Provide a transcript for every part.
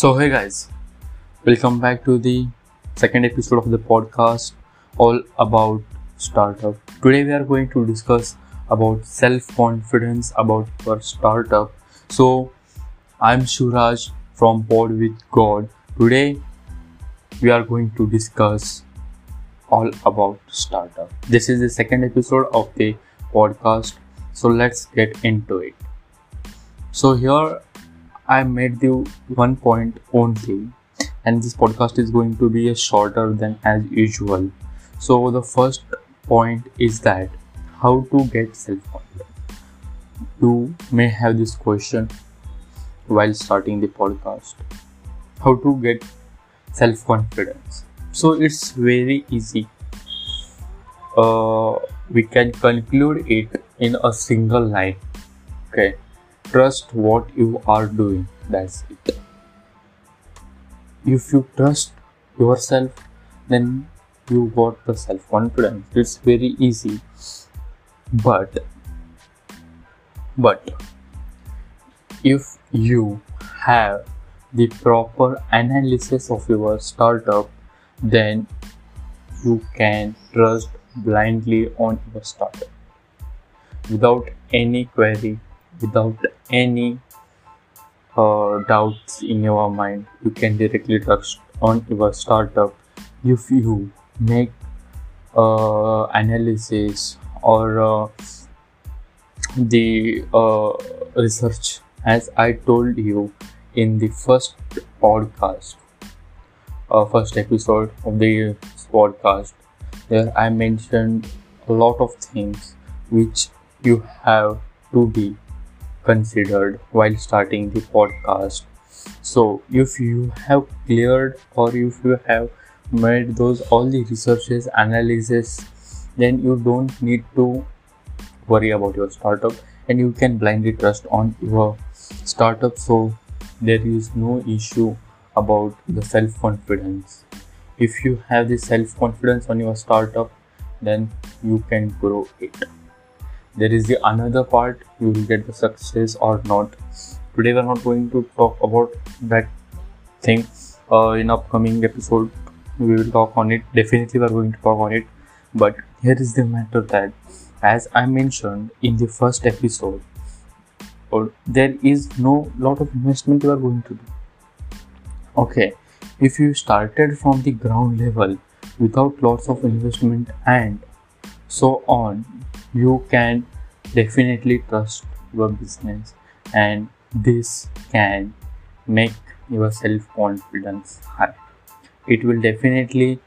So, hey guys, welcome back to the second episode of the podcast all about startup. Today, we are going to discuss about self confidence about your startup. So, I'm Shuraj from Pod with God. Today, we are going to discuss all about startup. This is the second episode of the podcast. So, let's get into it. So, here I made the one point only, and this podcast is going to be a shorter than as usual. So the first point is that how to get self-confidence. You may have this question while starting the podcast. How to get self-confidence? So it's very easy. Uh, we can conclude it in a single line. Okay trust what you are doing. That's it. If you trust yourself then you got the self confidence it's very easy. But but if you have the proper analysis of your startup then you can trust blindly on your startup. Without any query without any uh, doubts in your mind you can directly trust on your startup. If you make uh, analysis or uh, the uh, research as i told you in the first podcast uh, first episode of the podcast there i mentioned a lot of things which you have to be considered while starting the podcast. So, if you have cleared or if you have made those all the researches, analysis, then you don't need to worry about your startup and you can blindly trust on your startup. So, there is no issue about the self confidence. If you have the self confidence on your startup, then you can grow it there is the another part you will get the success or not. Today we're not going to talk about that thing uh, in upcoming episode. We will talk on it. Definitely we're going to talk on it. But here is the matter that as i mentioned in the first episode or there is no lot of investment you are going to do. Okay if you started from the ground level without lots of investment and so on you can definitely trust your business and this can make your self confidence high. It will definitely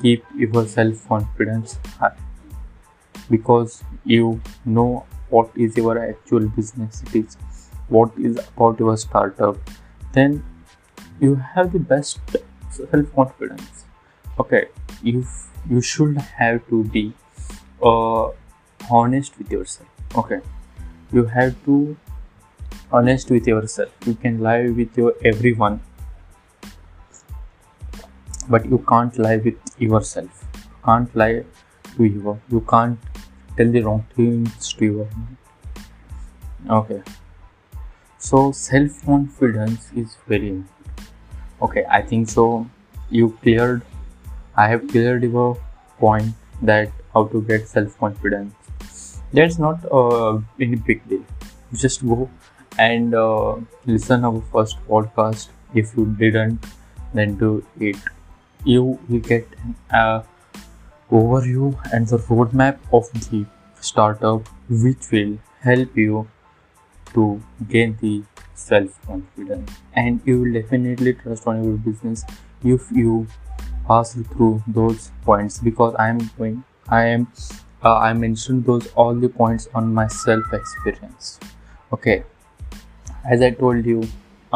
keep your self confidence high because you know what is your actual business it is what is about your startup then you have the best self confidence okay you you should have to be uh, honest with yourself. Okay. You have to honest with yourself. You can lie with your everyone but you can't lie with yourself. You can't lie to you you can't tell the wrong things to your okay. So self confidence is very important. Okay i think so. You cleared i have cleared your point that how to get self confidence that's not uh, any big deal. Just go and uh, listen our first podcast. If you didn't then do it. You will get an uh, overview and the roadmap of the startup which will help you to gain the self confidence and you will definitely trust on your business if you pass through those points because i am going i am uh, i mentioned those all the points on my self experience okay. As i told you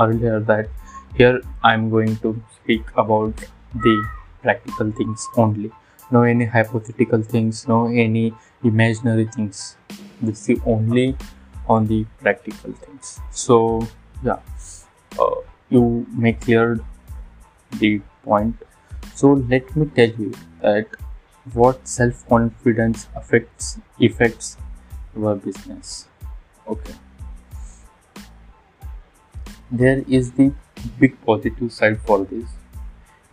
earlier that here i'm going to speak about the practical things only. No any hypothetical things no any imaginary things. This is only on the practical things. So yeah. Uh, you may clear the point. So let me tell you that what self-confidence affects affects your business. Okay. There is the big positive side for this.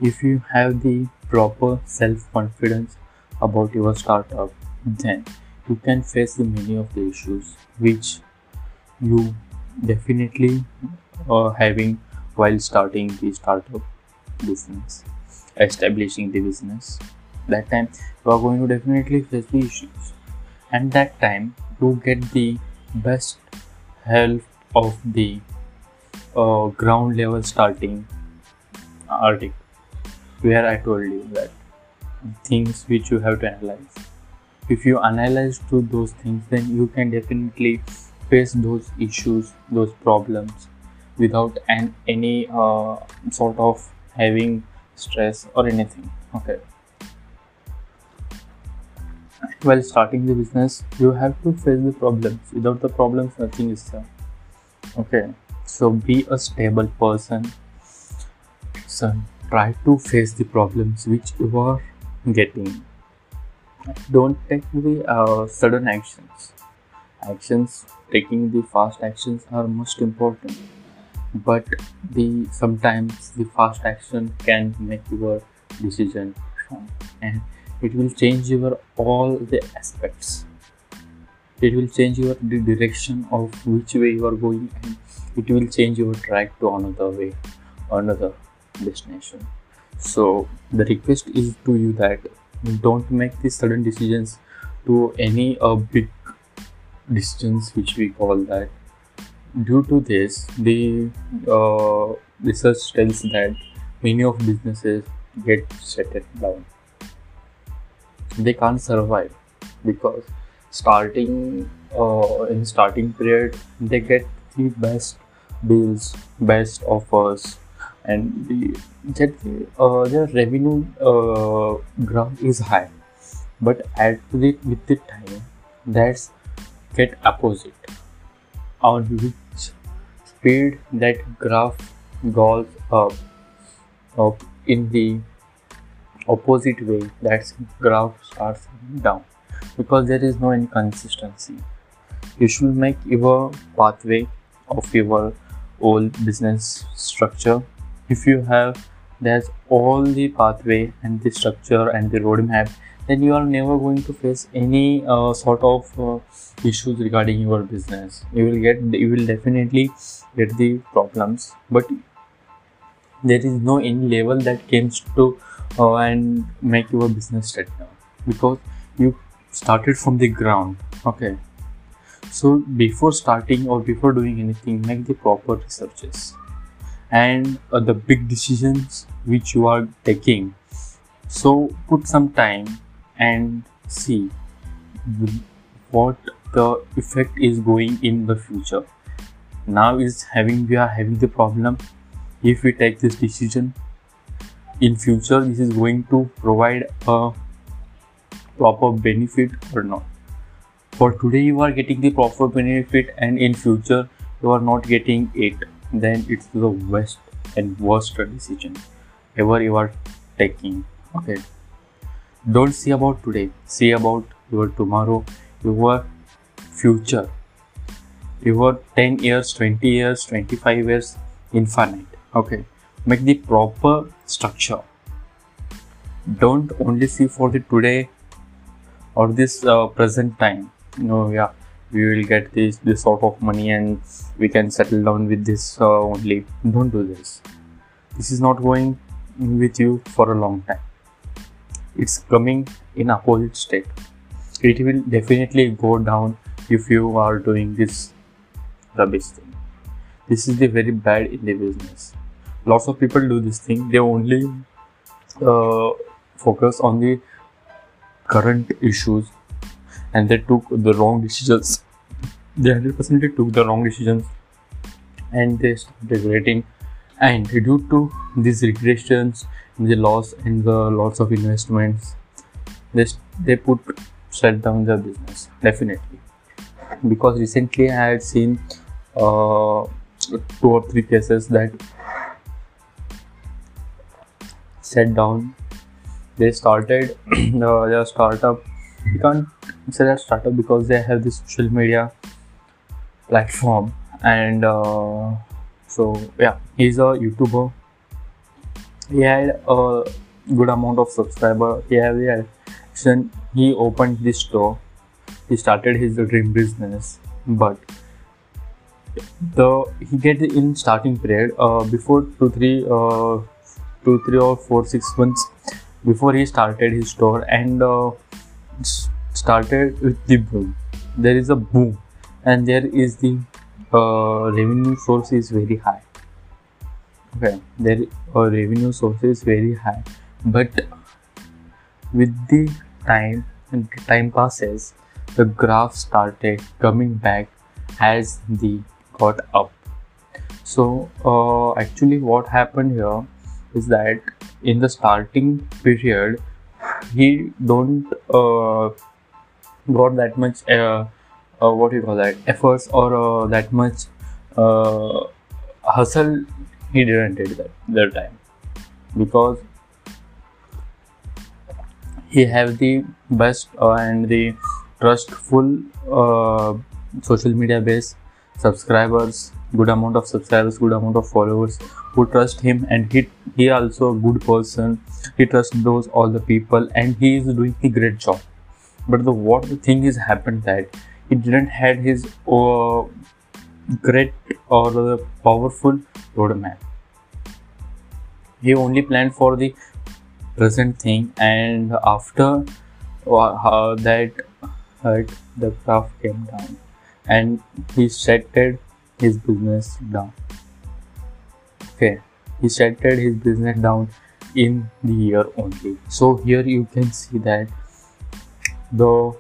If you have the proper self confidence about your startup then you can face the many of the issues which you definitely are having while starting the startup business establishing the business that time you are going to definitely face the issues and that time you get the best help of the uh, ground level starting article where I told you that things which you have to analyze. If you analyze to those things, then you can definitely face those issues, those problems without an any uh, sort of having stress or anything. Okay. While starting the business, you have to face the problems. Without the problems, nothing is there. Okay. So be a stable person. Son try to face the problems which you are getting don't take the uh, sudden actions actions taking the fast actions are most important but the sometimes the fast action can make your decision wrong and it will change your all the aspects. It will change your the direction of which way you are going and it will change your track to another way another destination. So the request is to you that don't make the sudden decisions to any uh, big decisions which we call that. Due to this the uh, research tells that many of businesses get shut down they can't survive because starting uh, in starting period they get the best deals best offers and the, that uh, the revenue uh, graph is high. But at the with the time that's get opposite. On which speed that graph goes up up in the opposite way that graph starts down. Because there is no inconsistency. You should make your pathway of your old business structure. If you have there's all the pathway and the structure and the roadmap then you are never going to face any uh, sort of uh, issues regarding your business. You will get you will definitely get the problems but there is no any level that comes to uh, and make your business set down because you started from the ground. Okay. So before starting or before doing anything make the proper researches. And uh, the big decisions which you are taking. So put some time and see what the effect is going in the future. Now is having we are having the problem. If we take this decision in future this is going to provide a proper benefit or not. For today you are getting the proper benefit and in future you are not getting it then it's the worst and worst decision ever you are taking. Okay. Don't see about today see about your tomorrow your future. Your 10 years 20 years 25 years infinite. Okay make the proper structure. Don't only see for the today or this uh, present time. No yeah we will get this this sort of money and we can settle down with this uh, only. Don't do this. This is not going with you for a long time. It's coming in opposite state. It will definitely go down if you are doing this rubbish thing. This is the very bad in the business lots of people do this thing they only uh, focus on the current issues and they took the wrong decisions. They 100% took the wrong decisions and they started regretting. And due to these regressions, the loss and the loss of investments, they, they put shut down their business definitely. Because recently I had seen uh, two or three cases that shut down. They started uh, their startup. You can't say that startup because they have this social media platform and uh, so yeah he's a youtuber he had a good amount of subscriber he had the action he opened this store he started his dream business but the he get in starting period uh, before two three uh, two three or four six months before he started his store and uh, started with the boom. There is a boom and there is the uh, revenue source is very high. Okay their uh, revenue source is very high but with the time and time passes the graph started coming back as the got up. So uh, actually what happened here is that in the starting period he don't uh, got that much uh, uh, what you call that efforts or uh, that much uh, hustle he didn't did that that time. Because he have the best uh, and the trustful social media base subscribers good amount of subscribers good amount of followers who trust him and he he also a good person. He trusts those all the people and he is doing a great job. But the what the thing is happened that he didn't had his uh, great or the powerful roadmap he only planned for the present thing and after uh, that uh, the craft came down and he shattered his business down okay he shattered his business down in the year only. So here you can see that the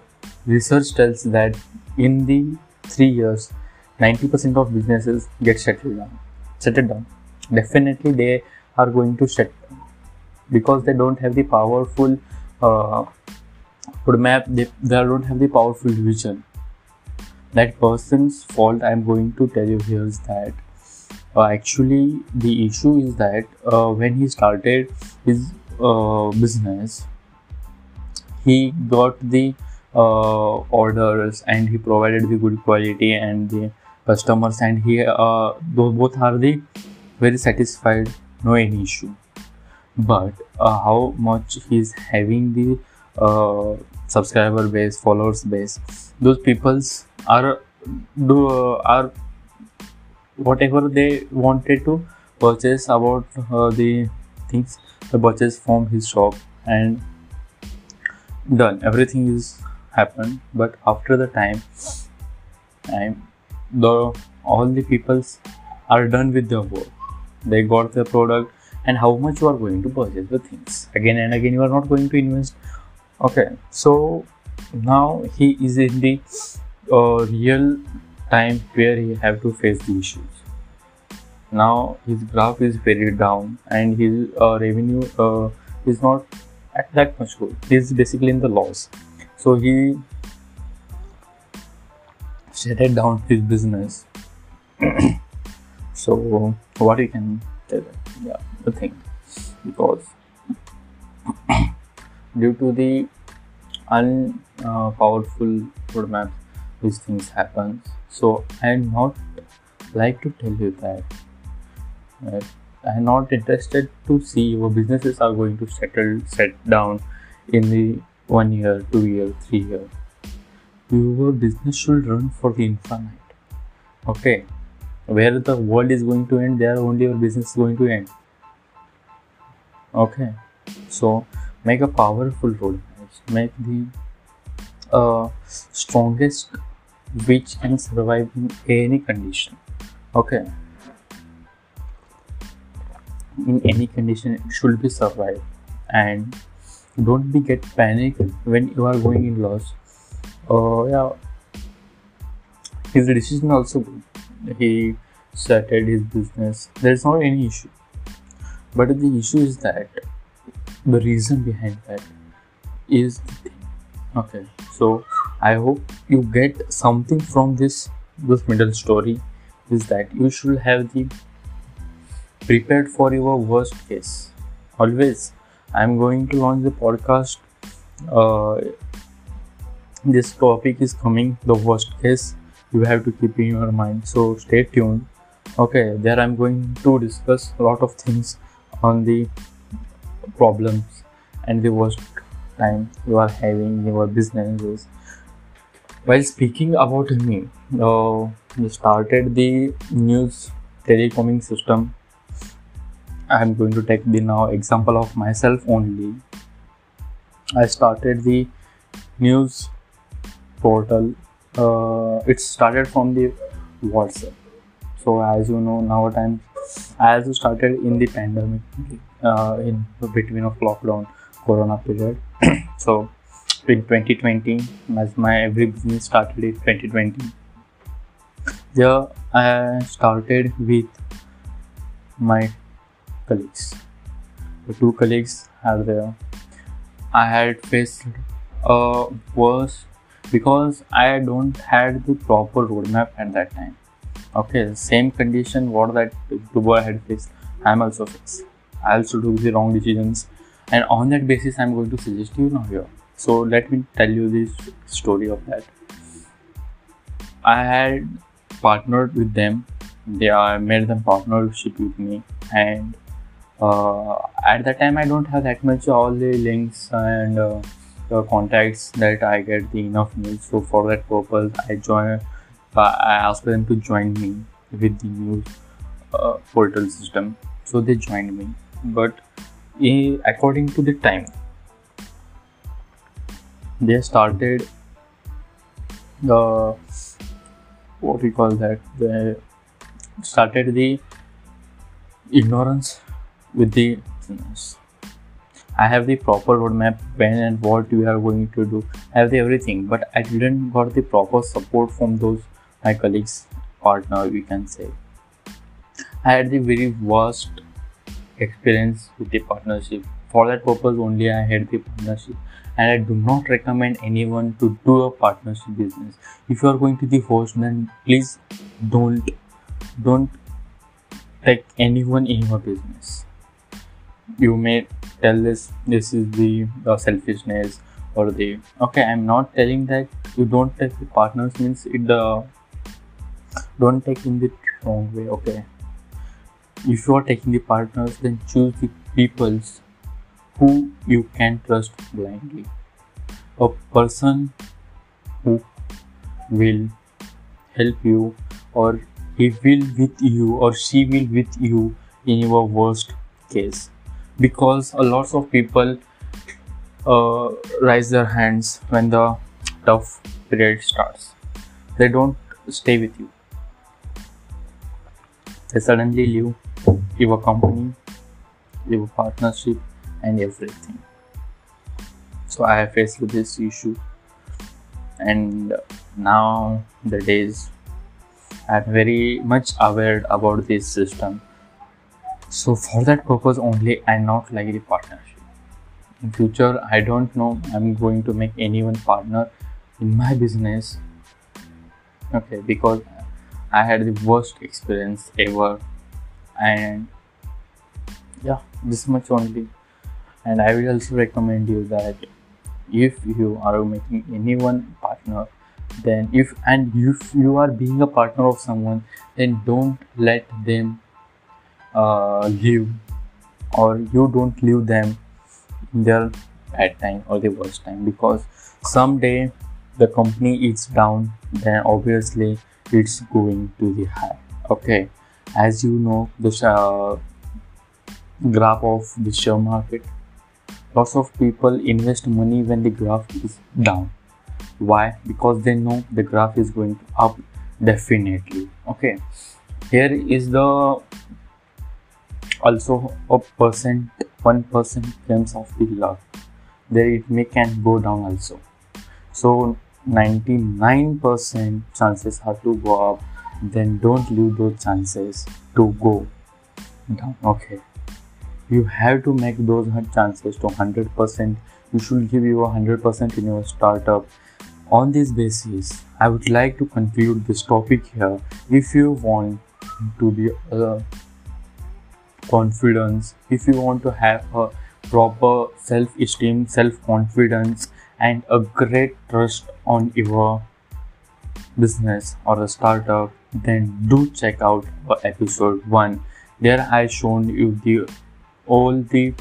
research tells that in the three years 90% of businesses get settled down. Settled down. Definitely they are going to shut down. Because they don't have the powerful uh, roadmap they, they don't have the powerful vision. That person's fault i'm going to tell you here is that uh, actually the issue is that uh, when he started his uh, business he got the uh, orders and he provided the good quality and the customers and he uh, both are the very satisfied no any issue. But uh, how much he's having the subscriber base followers base those peoples are do are whatever they wanted to purchase about uh, the things the purchase from his shop and done. Everything is happened. But after the time time the all the peoples are done with their work. They got the product and how much you are going to purchase the things. Again and again you are not going to invest. Okay so now he is in the uh, real time where he have to face the issues. Now his graph is very down and his uh, revenue uh, is not at that much good. He is basically in the loss. So he shut down his business. So what you can tell yeah the thing. Because due to the unpowerful uh, roadmap these things happen. So i'm not like to tell you that. Right? i'm not interested to see your businesses are going to settle set down in the one year two year three year. Your business should run for the infinite. Okay? Where the world is going to end there only your business is going to end. Okay? So make a powerful road make the uh, strongest which can survive in any condition. Okay. In any condition it should be survived and don't be get panic when you are going in loss. Oh yeah. His decision also good he started his business. There's not any issue. But the issue is that the reason behind that is okay. So i hope you get something from this this middle story is that you should have the prepared for your worst case. Always i'm going to launch the podcast uh, this topic is coming the worst case. You have to keep in your mind so stay tuned. Okay there i'm going to discuss a lot of things on the problems and the worst time you are having in your businesses while speaking about me uh, started the news telecoming system. I'm going to take the now example of myself only. I started the news portal uh, it started from the whatsapp. So as you know now time i also started in the pandemic uh, in between of lockdown corona period so in 2020 as my every business started in 2020 there i started with my colleagues the two colleagues are there i had faced a worse because I don't had the proper roadmap at that time. Okay, same condition what that Dubai had faced, I'm also faced. I also took the wrong decisions, and on that basis, I'm going to suggest you now here. So let me tell you this story of that. I had partnered with them. They are made them partnership with me, and uh, at that time I don't have that much all the links and. Uh, the contacts that I get the enough news. So for that purpose, I join. I asked them to join me with the news uh, portal system. So they joined me, but eh, according to the time, they started the what we call that they started the ignorance with the I have the proper roadmap when and what we are going to do. I have the everything, but I didn't got the proper support from those my colleagues, partner we can say. I had the very worst experience with the partnership. For that purpose only I had the partnership and I do not recommend anyone to do a partnership business. If you are going to the host then please don't don't take anyone in your business. You may tell this this is the uh, selfishness or the okay i'm not telling that you don't take the partners means it the don't take in the wrong way okay if you are taking the partners then choose the peoples who you can trust blindly a person who will help you or he will with you or she will with you in your worst case because a lot of people uh, raise their hands when the tough period starts. They don't stay with you. They suddenly leave your company, your partnership, and everything. So I have faced this issue, and now the days I'm very much aware about this system. So for that purpose only i not like the partnership. In future i don't know i'm going to make anyone partner in my business. Okay because i had the worst experience ever. And yeah this much only and i will also recommend you that if you are making anyone partner then if and if you are being a partner of someone then don't let them uh, leave or you don't leave them in their bad time or the worst time. Because someday the company is down then obviously it's going to the high. Okay. As you know the uh, graph of the share market lots of people invest money when the graph is down. Why? Because they know the graph is going up definitely. Okay. Here is the also a percent one percent chance of the luck. There it may can go down also. So 99% chances are to go up. Then don't leave those chances to go down. Okay you have to make those chances to 100% you should give your 100% in your startup. On this basis i would like to conclude this topic here. If you want to be a confidence if you want to have a proper self-esteem self-confidence and a great trust on your business or a startup then do check out episode 1 there i shown you the all the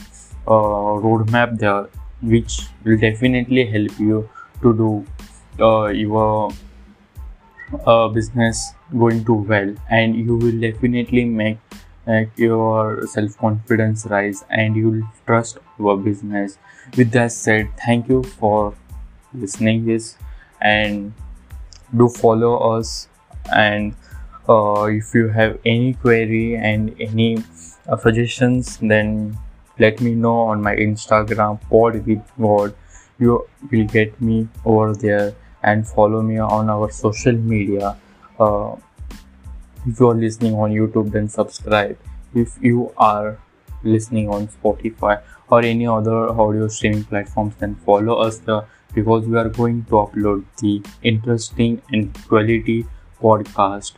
uh, roadmap there which will definitely help you to do uh, your uh, business going to well. And you will definitely make, your self confidence rise and you'll trust your business. With that said thank you for listening this and do follow us and uh, if you have any query and any uh, suggestions then let me know on my instagram pod with god. You will get me over there and follow me on our social media. Uh, if you are listening on youtube then subscribe. If you are listening on spotify or any other audio streaming platforms then follow us there because we are going to upload the interesting and quality podcast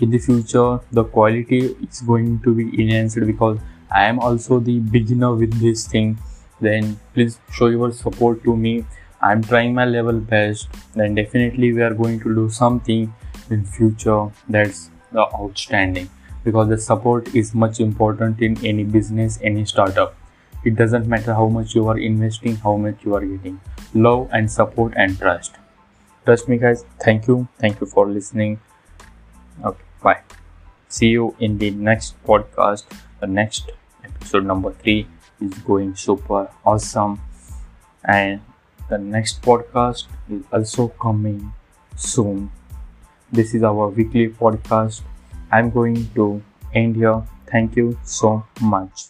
in the future the quality is going to be enhanced because i am also the beginner with this thing. Then please show your support to me. I'm trying my level best. Then definitely we are going to do something in future that's the outstanding because the support is much important in any business any startup. It doesn't matter how much you are investing how much you are getting. Love and support and trust. Trust me guys. Thank you. Thank you for listening okay bye. See you in the next podcast. The next episode number three is going super awesome. And the next podcast is also coming soon. This is our weekly podcast. I'm going to end here. Thank you so much